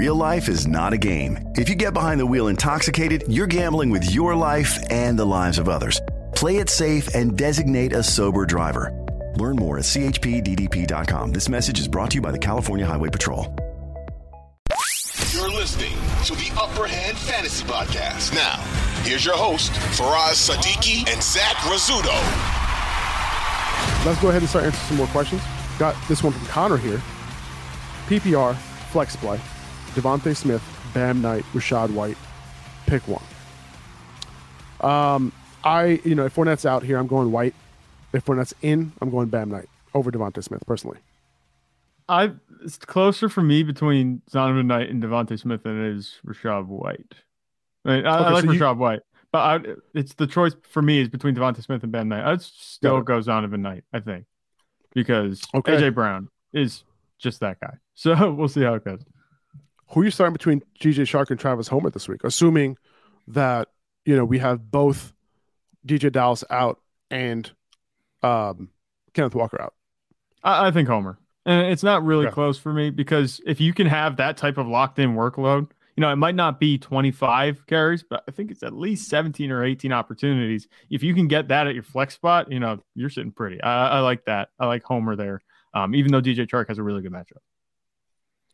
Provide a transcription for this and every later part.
Real life is not a game. If you get behind the wheel intoxicated, you're gambling with your life and the lives of others. Play it safe and designate a sober driver. Learn more at chpddp.com. This message is brought to you by the California Highway Patrol. You're listening to the Upper Hand Fantasy Podcast. Now, here's your host, Faraz Sadiki and Zach Rizzuto. Let's go ahead and start answering some more questions. Got this one from Connor here. PPR, flex play, DeVonta Smith, Bam Knight, Rachaad White. Pick one. Um, I, you know, if Fournette's out here, I'm going White. If Fournette's in, I'm going Bam Knight over DeVonta Smith personally. I it's closer for me between Zonovan Knight and DeVonta Smith than it is Rashad White. I, mean, I, Okay, I like so you- White, but I, it's the choice for me is between DeVonta Smith and Bam Knight. I'd still Yeah. go Zonovan Knight, I think, because Okay. AJ Brown is just that guy. So we'll see how it goes. Who are you starting between DJ Chark and Travis Homer this week? Assuming that you know we have both DJ Dallas out and um, Kenneth Walker out. I, I think Homer. And it's not really close for me because if you can have that type of locked in workload, you know, it might not be 25 carries, but I think it's at least 17 or 18 opportunities. If you can get that at your flex spot, you know, you're sitting pretty. I, I like that. I like Homer there, um, even though DJ Chark has a really good matchup.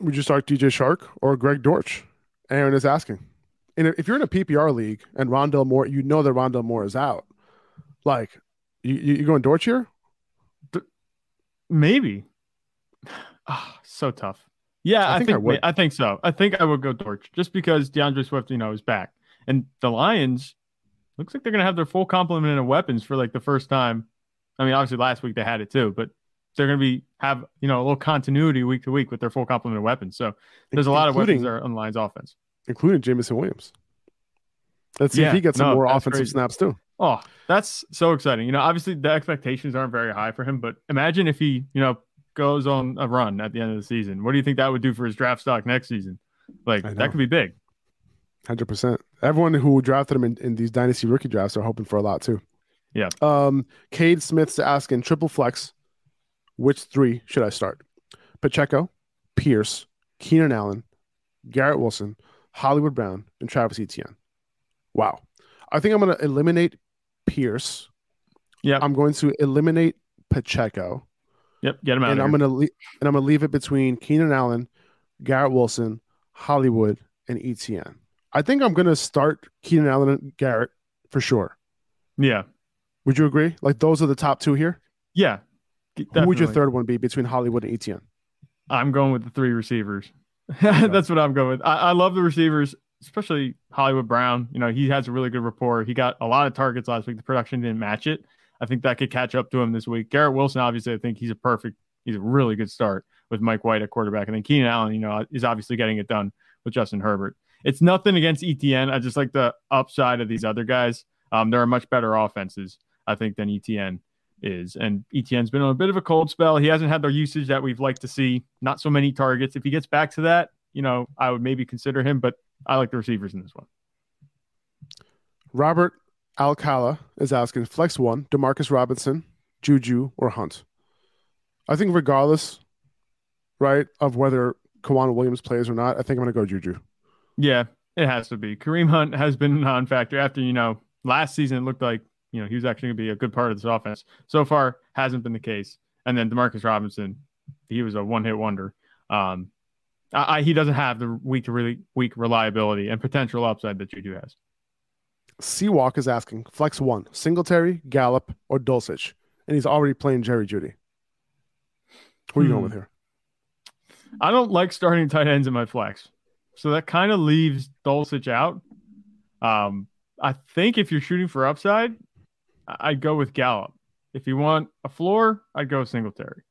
Would you start DJ Chark or Greg Dortch? Aaron is asking. And if you're in a PPR league and Rondale Moore, you know that Rondale Moore is out. Like, you you going Dortch here? Maybe. Ah, so tough. Yeah, I I, think I would. I think so. I think I would go Dortch just because D'Andre Swift, you know, is back, and the Lions looks like they're gonna have their full complement of weapons for like the first time. I mean, obviously last week they had it too, but they're gonna be have you know a little continuity week to week with their full complement of weapons. So there's a lot of weapons there on the Lions offense. including Jameson Williams. Let's see Yeah, if he gets some more offensive crazy. snaps too. Oh, that's so exciting. You know, obviously the expectations aren't very high for him, but imagine if he, you know, goes on a run at the end of the season. What do you think that would do for his draft stock next season? Like that could be big. Hundred percent. Everyone who drafted him in, in these dynasty rookie drafts are hoping for a lot too. Yeah. Um, Cade Smith's asking triple flex. Which three should I start? Pacheco, Pierce, Keenan Allen, Garrett Wilson, Hollywood Brown, and Travis Etienne. Wow. I think I'm going to eliminate Pierce. Yeah. I'm going to eliminate Pacheco, Yep. Get him out. and of I'm here. to le- and I'm going to leave it between Keenan Allen, Garrett Wilson, Hollywood, and Etienne. I think I'm going to start Keenan Allen and Garrett for sure. Yeah. Would you agree? Like those are the top two here. Yeah. Who would your third one be between Hollywood and Etienne? I'm going with the three receivers. That's what I'm going with. I, I love the receivers. especially Hollywood Brown. You know, he has a really good rapport. He got a lot of targets last week. The production didn't match it. I think that could catch up to him this week. Garrett Wilson, obviously, I think he's a perfect, he's a really good start with Mike White at quarterback. And then Keenan Allen, you know, is obviously getting it done with Justin Herbert. It's nothing against ETN. I just like the upside of these other guys. Um, there are much better offenses, I think, than ETN is. And ETN's been on a bit of a cold spell. He hasn't had the usage that we've liked to see. Not so many targets. If he gets back to that, you know, I would maybe consider him, but I like the receivers in this one. Robert Alcala is asking flex one, Demarcus Robinson, Juju, or Hunt. I think regardless, right, of whether K'Waun Williams plays or not, I think I'm going to go Juju. Yeah, it has to be. Kareem Hunt has been a non-factor after you know last season. It looked like you know he was actually going to be a good part of this offense. So far, hasn't been the case. And then Demarcus Robinson, he was a one-hit wonder. Um, I, he doesn't have the weak to really weak reliability and potential upside that Juju has. Seawalk is asking flex one, Singletary, Gallup, or Dulcich, and he's already playing Jerry Jeudy. Who are you hmm. going with here? I don't like starting tight ends in my flex, so that kind of leaves Dulcich out. Um, I think if you're shooting for upside, I'd go with Gallup. If you want a floor, I'd go Singletary.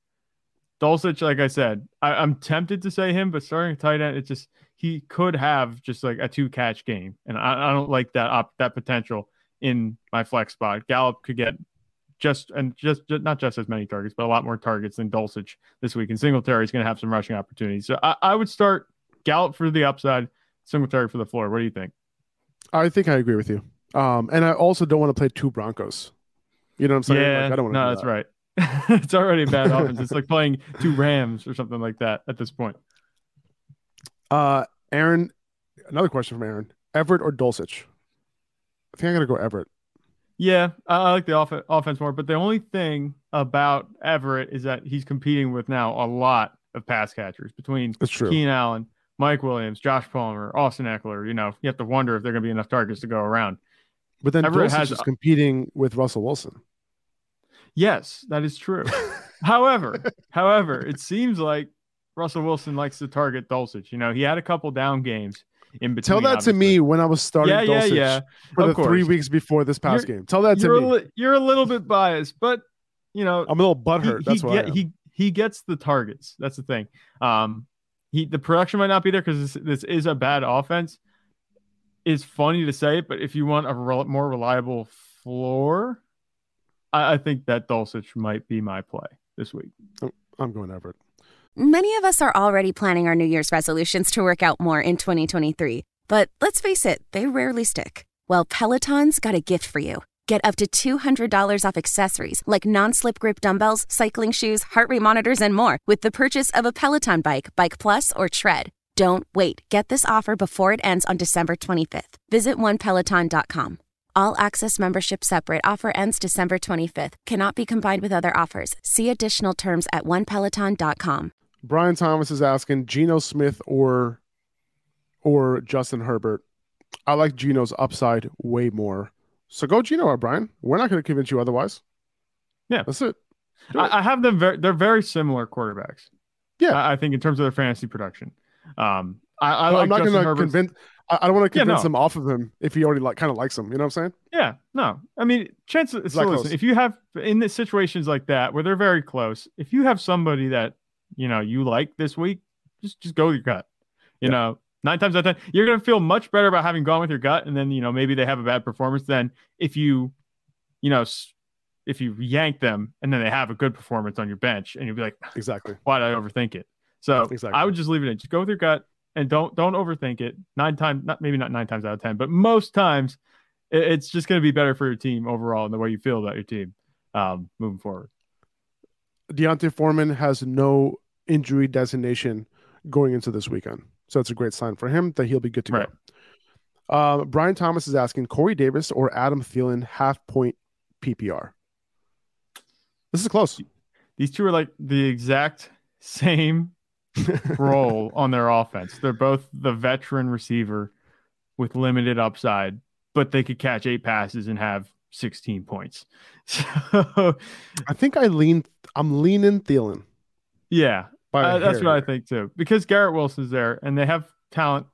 Dulcich, like I said, I, am tempted to say him, but starting tight end, it just he could have just like a two catch game, and I, I don't like that op, that potential in my flex spot. Gallup could get just and just, just, not just as many targets, but a lot more targets than Dulcich this week. And Singletary is going to have some rushing opportunities. So I, I, would start Gallup for the upside, Singletary for the floor. What do you think? I think I agree with you. Um, and I also don't want to play two Broncos. You know what I'm saying? Yeah, like, I don't want no, that's that. right. it's already a bad offense. It's like playing two Rams or something like that at this point. Uh, Aaron, another question from Aaron: Everett or Dulcich? I think I'm gonna go Everett. Yeah, I like the off- offense more, but the only thing about Everett is that he's competing with now a lot of pass catchers between Keenan Allen, Mike Williams, Josh Palmer, Austin Ekeler. You know, you have to wonder if there are going to be enough targets to go around. But then Everett Dulcich has is competing with Russell Wilson. Yes, that is true. however, however, it seems like Russell Wilson likes to target Dulcich. You know, he had a couple down games in between. Tell that obviously. to me when I was starting yeah, Dulcich yeah, yeah. for of the course. three weeks before this past you're, game. Tell that to me. Li- you're a little bit biased, but you know, I'm a little butthurt. He, That's he why get, he he gets the targets. That's the thing. Um, he the production might not be there because this, this is a bad offense. Is funny to say, but if you want a re- more reliable floor, I, I think that Dulcich might be my play this week. Oh, I'm going Everett. Many of us are already planning our New Year's resolutions to work out more in 2023. But let's face it, they rarely stick. Well, Peloton's got a gift for you. Get up to $200 off accessories like non slip grip dumbbells, cycling shoes, heart rate monitors, and more with the purchase of a Peloton bike, Bike Plus, or Tread. Don't wait. Get this offer before it ends on December 25th. Visit onepeloton.com. All access membership separate offer ends December 25th. Cannot be combined with other offers. See additional terms at onepeloton.com. Brian Thomas is asking Geno Smith or or Justin Herbert. I like Geno's upside way more. So go Geno or Brian. We're not going to convince you otherwise. Yeah, that's it. I, I, have them very. They're very similar quarterbacks. Yeah, I, I think in terms of their fantasy production. Um, I, I I'm not going to convince. I, don't want to convince yeah, no. him off of him if he already like kind of likes him. You know what I'm saying? Yeah. No. I mean, chances. So listen, if you have in the situations like that where they're very close, if you have somebody that you know you like this week, just just go with your gut. You yeah. know, nine times out of ten, you're gonna feel much better about having gone with your gut, and then you know maybe they have a bad performance Then if you, you know, if you yank them and then they have a good performance on your bench, and you'll be like, exactly, why did I overthink it? So exactly. I would just leave it in. Just go with your gut and don't don't overthink it. Nine times, not maybe not nine times out of ten, but most times, it, it's just going to be better for your team overall and the way you feel about your team um, moving forward. D'Onta Foreman has no injury designation going into this weekend, so it's a great sign for him that he'll be good to right. go. Uh, Brian Thomas is asking Corey Davis or Adam Thielen half point PPR. This is close. These two are like the exact same role on their offense. They're both the veteran receiver with limited upside, but they could catch eight passes and have 16 points. So I think I lean I'm leaning Thielen. Yeah. Uh, that's what I think too. Because Garrett Wilson's there and they have talent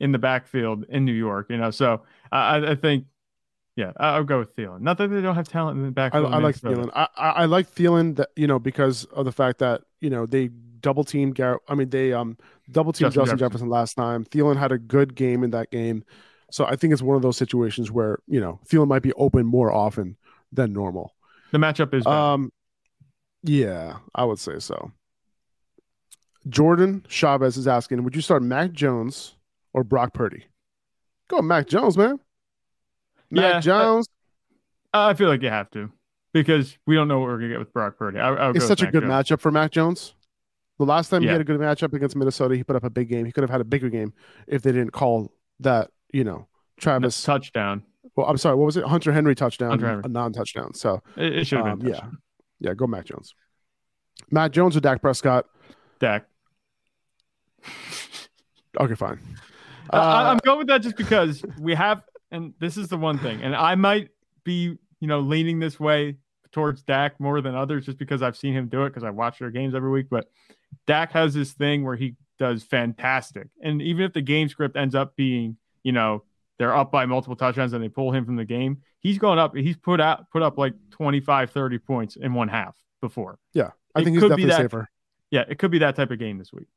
in the backfield in New York. You know, so I, I think, yeah, I'll go with Thielen. Not that they don't have talent in the I, backfield. I like Thielen. I, I I like Thielen that you know because of the fact that you know they double teamed Garrett. I mean they um double teamed Justin Justin, Jefferson. Jefferson. last time. Thielen had a good game in that game, so I think it's one of those situations where you know Thielen might be open more often than normal. The matchup is bad. Um, yeah, I would say so. Jordan Chavez is asking, would you start Mac Jones or Brock Purdy? Go Mac Jones, man. Mac Yeah, Jones. I feel like you have to because we don't know what we're gonna get with Brock Purdy. I, I would it's such with a good Jones. matchup for Mac Jones. The last time he had a good matchup against Minnesota, he put up a big game. He could have had a bigger game if they didn't call that, you know, Travis. touchdown. Well, I'm sorry, what was it? Hunter Henry touchdown, Hunter Henry. a non-touchdown. So It, it should have um, been. yeah, yeah, go Mac Jones. Matt Jones or Dak Prescott? Dak. Okay, fine. I- I, Uh, I'm going with that just because we have, and this is the one thing, and I might be, you know, leaning this way towards Dak more than others just because I've seen him do it because I watch their games every week. But Dak has this thing where he does fantastic, and even if the game script ends up being, you know, they're up by multiple touchdowns and they pull him from the game, he's going up. He's put out put up like 25, 30 points in one half before. yeah, I it think he's definitely that- safer. Yeah, it could be that type of game this week.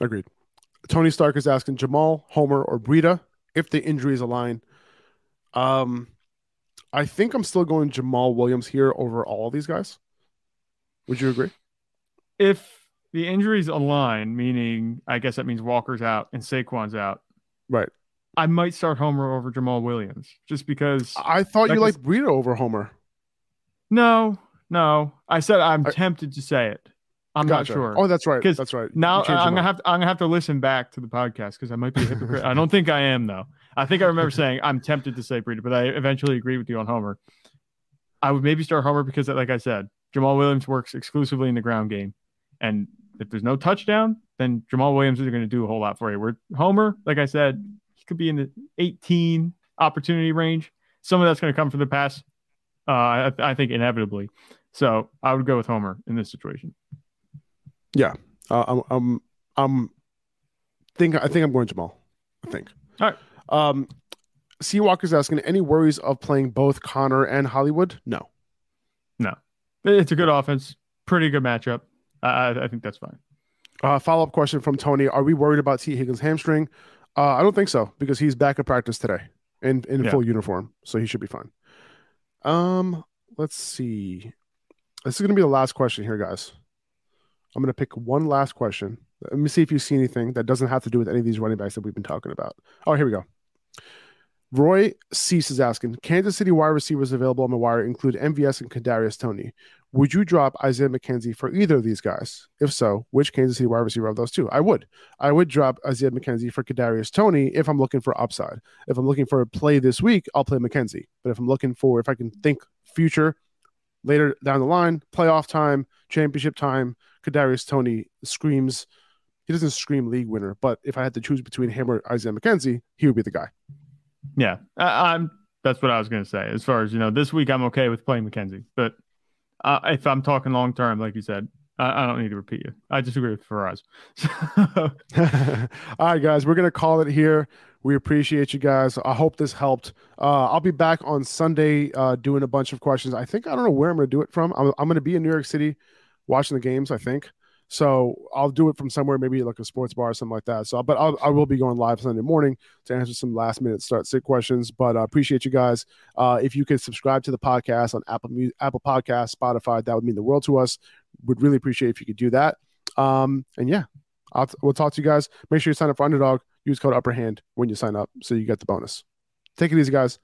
Agreed. Tony Stark is asking Jamaal, Homer, or Breida if the injuries align. Um, I think I'm still going Jamaal Williams here over all these guys. Would you agree? if the injuries align, meaning I guess that means Walker's out and Saquon's out, Right. I might start Homer over Jamaal Williams just because. I thought you Like liked Breida over Homer. No, no, I said I'm I- tempted to say it. I'm Gotcha. not sure. Oh, that's right. That's right. now I'm gonna mind. have to, I'm gonna have to listen back to the podcast because I might be a hypocrite. I don't think I am though. I think I remember saying I'm tempted to say Breida, but I eventually agreed with you on Homer. I would maybe start Homer because, like I said, Jamaal Williams works exclusively in the ground game, and if there's no touchdown, then Jamaal Williams is going to do a whole lot for you. Where Homer, like I said, he could be in the 18 opportunity range. Some of that's going to come from the pass. Uh, I, I think inevitably. So I would go with Homer in this situation. Uh, I'm, I'm, I'm think I think I'm going Jamaal. I think. All right. Um, C Walker's asking any worries of playing both Connor and Hollywood? No. No. It's a good offense, pretty good matchup. I, I, think that's fine. Uh, follow up question from Tony: Are we worried about Tee Higgins' hamstring? Uh, I don't think so because he's back at practice today in in Yeah. full uniform, so he should be fine. Um, let's see. This is going to be the last question here, guys. I'm going to pick one last question. Let me see if you see anything that doesn't have to do with any of these running backs that we've been talking about. Oh, here we go. Roy Cease is asking Kansas City wide receivers available on the wire include MVS and Kadarius Toney. Would you drop Isaiah McKenzie for either of these guys? If so, which Kansas City wide receiver of those two? I would. I would drop Isaiah McKenzie for Kadarius Toney if I'm looking for upside. If I'm looking for a play this week, I'll play McKenzie. But if I'm looking for, if I can think future, later down the line, playoff time, championship time, Kadarius Toney screams. He doesn't scream league winner, but if I had to choose between him or Isaiah McKenzie, he would be the guy. Yeah, I, I'm. That's what I was going to say. As far as you know, this week I'm okay with playing McKenzie, but uh, if I'm talking long term, like you said, I, I don't need to repeat you. I disagree with Faraz. All right, guys, we're gonna call it here. We appreciate you guys. I hope this helped. Uh, I'll be back on Sunday uh, doing a bunch of questions. I think I don't know where I'm gonna do it from. I'm, I'm gonna be in New York City watching the games. I think so. I'll do it from somewhere, maybe like a sports bar or something like that. So, but I'll, I will be going live Sunday morning to answer some last minute start sit questions. But I appreciate you guys. Uh, if you could subscribe to the podcast on Apple Apple Podcast, Spotify, that would mean the world to us. Would really appreciate if you could do that. Um, and yeah, I'll, we'll talk to you guys. Make sure you sign up for Underdog. Use code Upper Hand when you sign up, so you get the bonus. Take it easy, guys.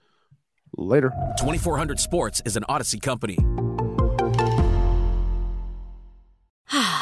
Later. 2400 Sports is an Odyssey company.